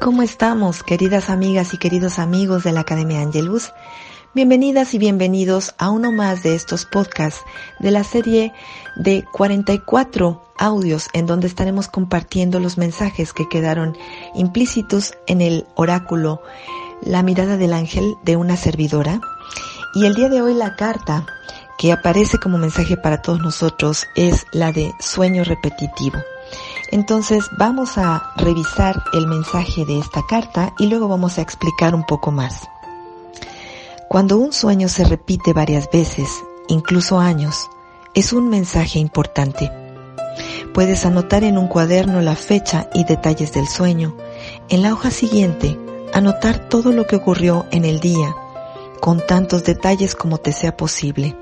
¿Cómo estamos, queridas amigas y queridos amigos de la Academia Angelus? Bienvenidas y bienvenidos a uno más de estos podcasts de la serie de 44 audios en donde estaremos compartiendo los mensajes que quedaron implícitos en el oráculo La mirada del ángel de una servidora. Y el día de hoy la carta que aparece como mensaje para todos nosotros es la de sueño repetitivo. Entonces vamos a revisar el mensaje de esta carta y luego vamos a explicar un poco más. Cuando un sueño se repite varias veces, incluso años, es un mensaje importante. Puedes anotar en un cuaderno la fecha y detalles del sueño. En la hoja siguiente, anotar todo lo que ocurrió en el día, con tantos detalles como te sea posible.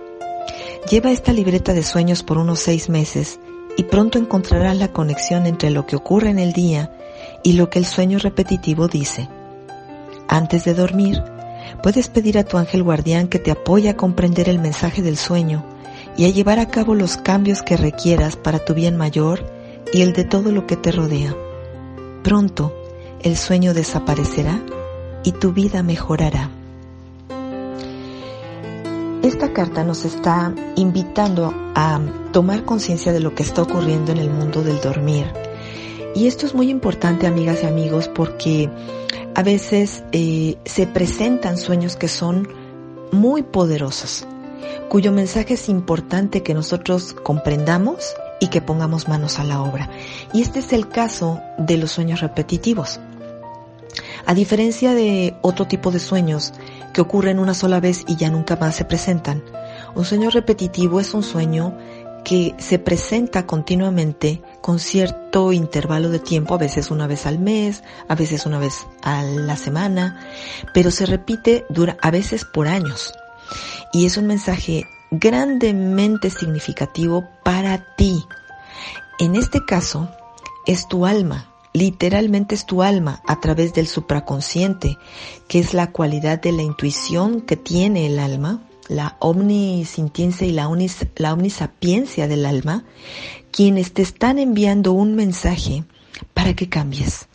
Lleva esta libreta de sueños por unos seis meses y pronto encontrarás la conexión entre lo que ocurre en el día y lo que el sueño repetitivo dice. Antes de dormir, puedes pedir a tu ángel guardián que te apoye a comprender el mensaje del sueño y a llevar a cabo los cambios que requieras para tu bien mayor y el de todo lo que te rodea. Pronto, el sueño desaparecerá y tu vida mejorará. Esta carta nos está invitando a tomar conciencia de lo que está ocurriendo en el mundo del dormir. Y esto es muy importante, amigas y amigos, porque a veces eh, se presentan sueños que son muy poderosos, cuyo mensaje es importante que nosotros comprendamos y que pongamos manos a la obra. Y este es el caso de los sueños repetitivos. A diferencia de otro tipo de sueños que ocurren una sola vez y ya nunca más se presentan, un sueño repetitivo es un sueño que se presenta continuamente con cierto intervalo de tiempo, a veces una vez al mes, a veces una vez a la semana, pero se repite dura, a veces por años. Y es un mensaje grandemente significativo para ti. En este caso, es tu alma Literalmente es tu alma a través del supraconsciente, que es la cualidad de la intuición que tiene el alma, la omnisintiencia y la, la omnisapiencia del alma, quienes te están enviando un mensaje para que cambies.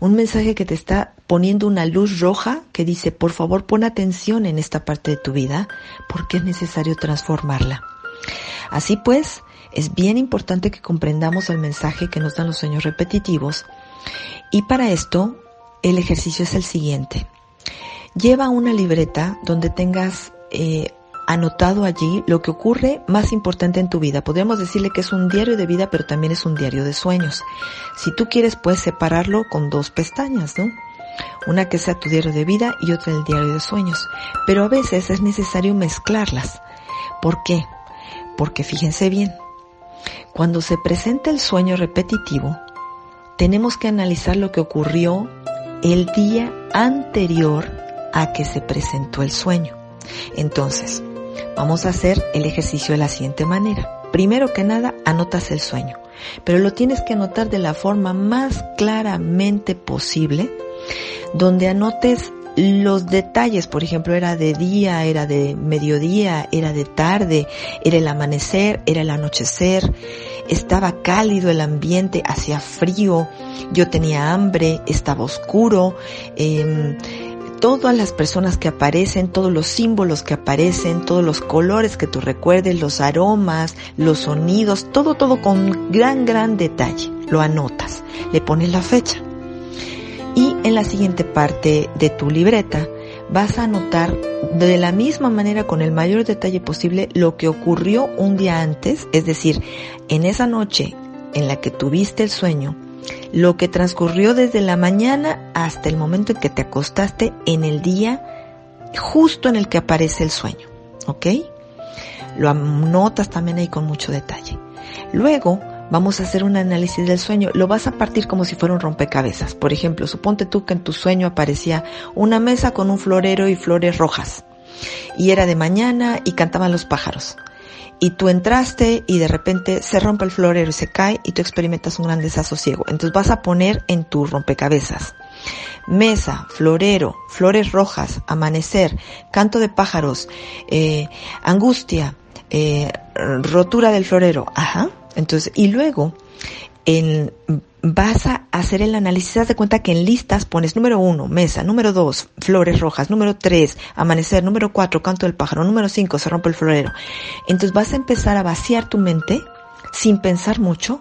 Un mensaje que te está poniendo una luz roja que dice, por favor, pon atención en esta parte de tu vida porque es necesario transformarla. Así pues, es bien importante que comprendamos el mensaje que nos dan los sueños repetitivos y para esto el ejercicio es el siguiente. Lleva una libreta donde tengas eh, anotado allí lo que ocurre más importante en tu vida. Podríamos decirle que es un diario de vida, pero también es un diario de sueños. Si tú quieres, puedes separarlo con dos pestañas, ¿no? Una que sea tu diario de vida y otra el diario de sueños. Pero a veces es necesario mezclarlas. ¿Por qué? Porque fíjense bien, cuando se presenta el sueño repetitivo, tenemos que analizar lo que ocurrió el día anterior a que se presentó el sueño. Entonces, vamos a hacer el ejercicio de la siguiente manera. Primero que nada, anotas el sueño, pero lo tienes que anotar de la forma más claramente posible, donde anotes los detalles, por ejemplo, era de día, era de mediodía, era de tarde, era el amanecer, era el anochecer, estaba cálido el ambiente, hacía frío, yo tenía hambre, estaba oscuro, eh, todas las personas que aparecen, todos los símbolos que aparecen, todos los colores que tú recuerdes, los aromas, los sonidos, todo, todo con gran, gran detalle. Lo anotas, le pones la fecha. Y en la siguiente parte de tu libreta vas a anotar de la misma manera con el mayor detalle posible lo que ocurrió un día antes, es decir, en esa noche en la que tuviste el sueño, lo que transcurrió desde la mañana hasta el momento en que te acostaste en el día justo en el que aparece el sueño, ¿ok? Lo anotas también ahí con mucho detalle. Luego, Vamos a hacer un análisis del sueño. Lo vas a partir como si fuera un rompecabezas. Por ejemplo, suponte tú que en tu sueño aparecía una mesa con un florero y flores rojas. Y era de mañana y cantaban los pájaros. Y tú entraste y de repente se rompe el florero y se cae y tú experimentas un gran desasosiego. Entonces vas a poner en tu rompecabezas mesa, florero, flores rojas, amanecer, canto de pájaros, eh, angustia, eh, rotura del florero. Ajá. Entonces, y luego, en vas a hacer el análisis, haz de cuenta que en listas pones número uno, mesa, número dos, flores rojas, número tres, amanecer, número cuatro, canto del pájaro, número cinco, se rompe el florero. Entonces vas a empezar a vaciar tu mente sin pensar mucho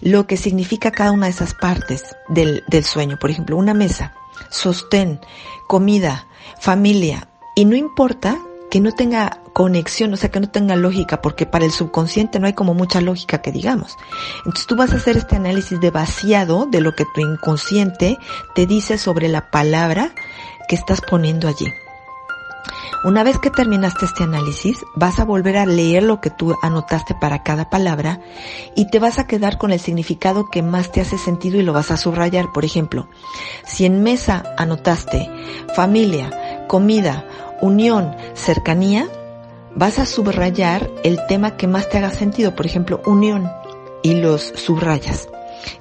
lo que significa cada una de esas partes del, del sueño. Por ejemplo, una mesa, sostén, comida, familia. Y no importa que no tenga conexión, o sea, que no tenga lógica, porque para el subconsciente no hay como mucha lógica que digamos. Entonces tú vas a hacer este análisis de vaciado de lo que tu inconsciente te dice sobre la palabra que estás poniendo allí. Una vez que terminaste este análisis, vas a volver a leer lo que tú anotaste para cada palabra y te vas a quedar con el significado que más te hace sentido y lo vas a subrayar. Por ejemplo, si en mesa anotaste familia, comida, unión, cercanía, vas a subrayar el tema que más te haga sentido, por ejemplo, unión, y los subrayas.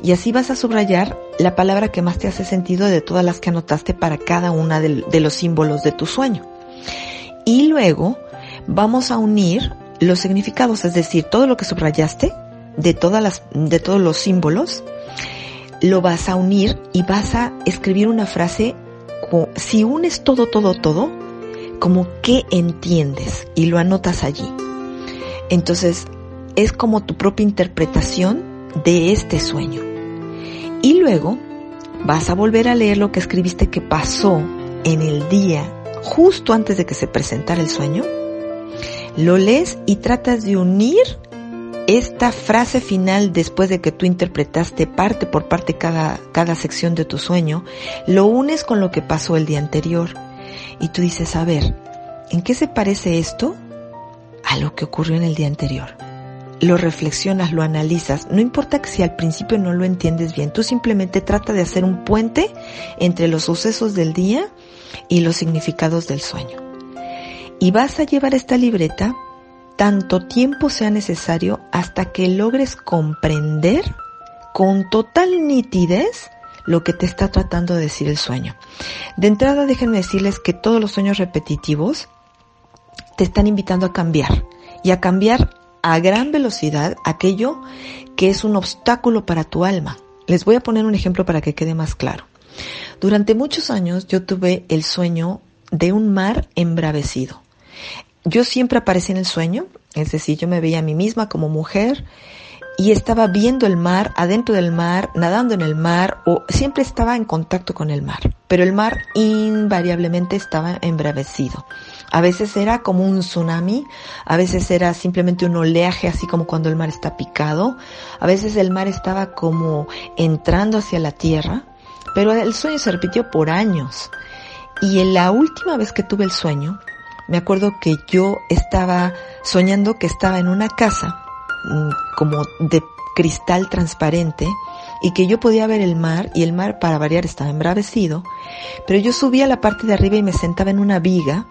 Y así vas a subrayar la palabra que más te hace sentido de todas las que anotaste para cada una de, los símbolos de tu sueño. Y luego vamos a unir los significados, es decir, todo lo que subrayaste de todas las, de todos los símbolos, lo vas a unir y vas a escribir una frase, si unes todo, todo, todo, como qué entiendes y lo anotas allí. Entonces, es como tu propia interpretación de este sueño. Y luego vas a volver a leer lo que escribiste que pasó en el día justo antes de que se presentara el sueño. Lo lees y tratas de unir esta frase final después de que tú interpretaste parte por parte cada, cada sección de tu sueño, lo unes con lo que pasó el día anterior y tú dices, a ver, ¿en qué se parece esto a lo que ocurrió en el día anterior? Lo reflexionas, lo analizas. No importa que si al principio no lo entiendes bien, tú simplemente trata de hacer un puente entre los sucesos del día y los significados del sueño. Y vas a llevar esta libreta tanto tiempo sea necesario hasta que logres comprender con total nitidez lo que te está tratando de decir el sueño. De entrada, déjenme decirles que todos los sueños repetitivos te están invitando a cambiar y a cambiar a gran velocidad aquello que es un obstáculo para tu alma. Les voy a poner un ejemplo para que quede más claro. Durante muchos años yo tuve el sueño de un mar embravecido. Yo siempre aparecí en el sueño, es decir, yo me veía a mí misma como mujer y estaba viendo el mar, adentro del mar, nadando en el mar o siempre estaba en contacto con el mar. Pero el mar invariablemente estaba embravecido. A veces era como un tsunami, a veces era simplemente un oleaje así como cuando el mar está picado, a veces el mar estaba como entrando hacia la tierra, pero el sueño se repitió por años. Y en la última vez que tuve el sueño, me acuerdo que yo estaba soñando que estaba en una casa como de cristal transparente y que yo podía ver el mar y el mar para variar estaba embravecido, pero yo subía a la parte de arriba y me sentaba en una viga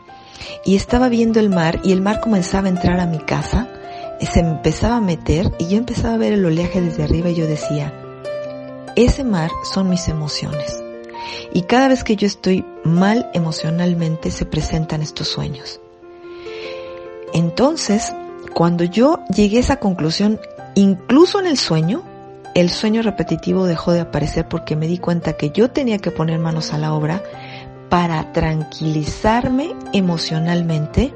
y estaba viendo el mar y el mar comenzaba a entrar a mi casa, se empezaba a meter y yo empezaba a ver el oleaje desde arriba y yo decía, ese mar son mis emociones. Y cada vez que yo estoy mal emocionalmente se presentan estos sueños. Entonces, cuando yo llegué a esa conclusión, incluso en el sueño, el sueño repetitivo dejó de aparecer porque me di cuenta que yo tenía que poner manos a la obra para tranquilizarme emocionalmente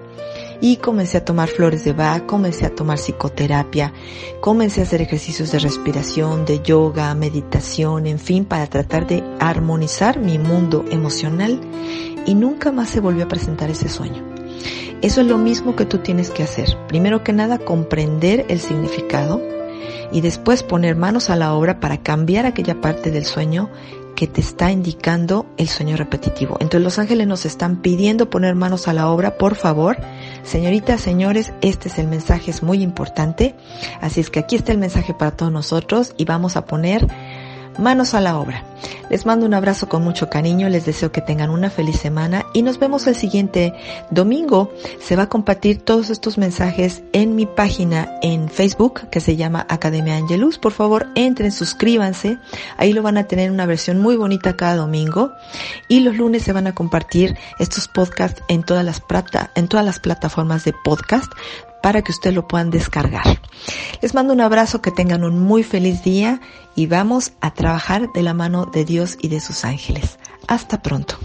y comencé a tomar flores de Bach, comencé a tomar psicoterapia, comencé a hacer ejercicios de respiración, de yoga, meditación, en fin, para tratar de armonizar mi mundo emocional y nunca más se volvió a presentar ese sueño. Eso es lo mismo que tú tienes que hacer. Primero que nada, comprender el significado y después poner manos a la obra para cambiar aquella parte del sueño que te está indicando el sueño repetitivo. Entonces los ángeles nos están pidiendo poner manos a la obra, por favor. Señoritas, señores, este es el mensaje, es muy importante. Así es que aquí está el mensaje para todos nosotros y vamos a poner manos a la obra. Les mando un abrazo con mucho cariño, les deseo que tengan una feliz semana y nos vemos el siguiente domingo. Se va a compartir todos estos mensajes en mi página en Facebook que se llama Academia Angelus. Por favor, entren, suscríbanse. Ahí lo van a tener una versión muy bonita cada domingo y los lunes se van a compartir estos podcasts en todas las en todas las plataformas de podcast para que ustedes lo puedan descargar. Les mando un abrazo, que tengan un muy feliz día y vamos a trabajar de la mano de Dios y de sus ángeles. Hasta pronto.